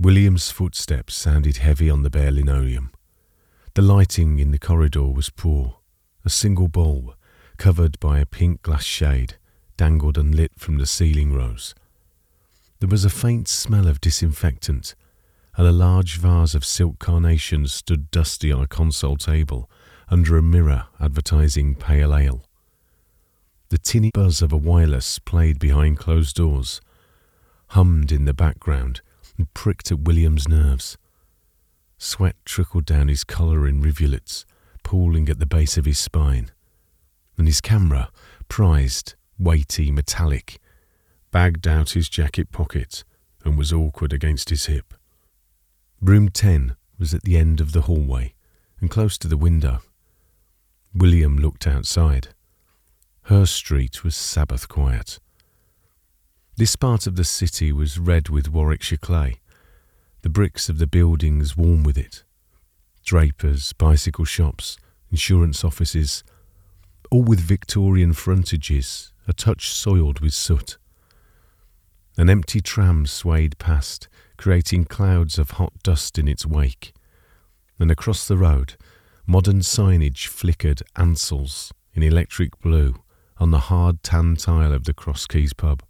William's footsteps sounded heavy on the bare linoleum. The lighting in the corridor was poor. A single bulb, covered by a pink glass shade, dangled unlit from the ceiling rose. There was a faint smell of disinfectant, and a large vase of silk carnations stood dusty on a console table under a mirror advertising pale ale. The tinny buzz of a wireless played behind closed doors, hummed in the background, and pricked at William's nerves. Sweat trickled down his collar in rivulets, pooling at the base of his spine. And his camera, prized, weighty, metallic, bagged out his jacket pocket and was awkward against his hip. Room 10 was at the end of the hallway and close to the window. William looked outside. Her street was Sabbath quiet. This part of the city was red with Warwickshire clay, the bricks of the buildings warm with it. Drapers, bicycle shops, insurance offices, all with Victorian frontages, a touch soiled with soot. An empty tram swayed past, creating clouds of hot dust in its wake. And across the road, modern signage flickered Ansell's in electric blue on the hard tan tile of the Cross Keys pub.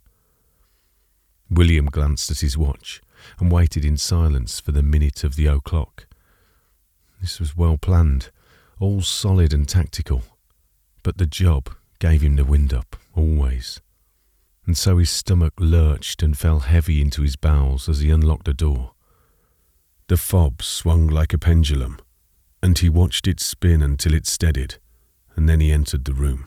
William glanced at his watch and waited in silence for the minute of the o'clock. This was well planned, all solid and tactical, but the job gave him the wind up, always. And so his stomach lurched and fell heavy into his bowels as he unlocked the door. The fob swung like a pendulum, and he watched it spin until it steadied, and then he entered the room.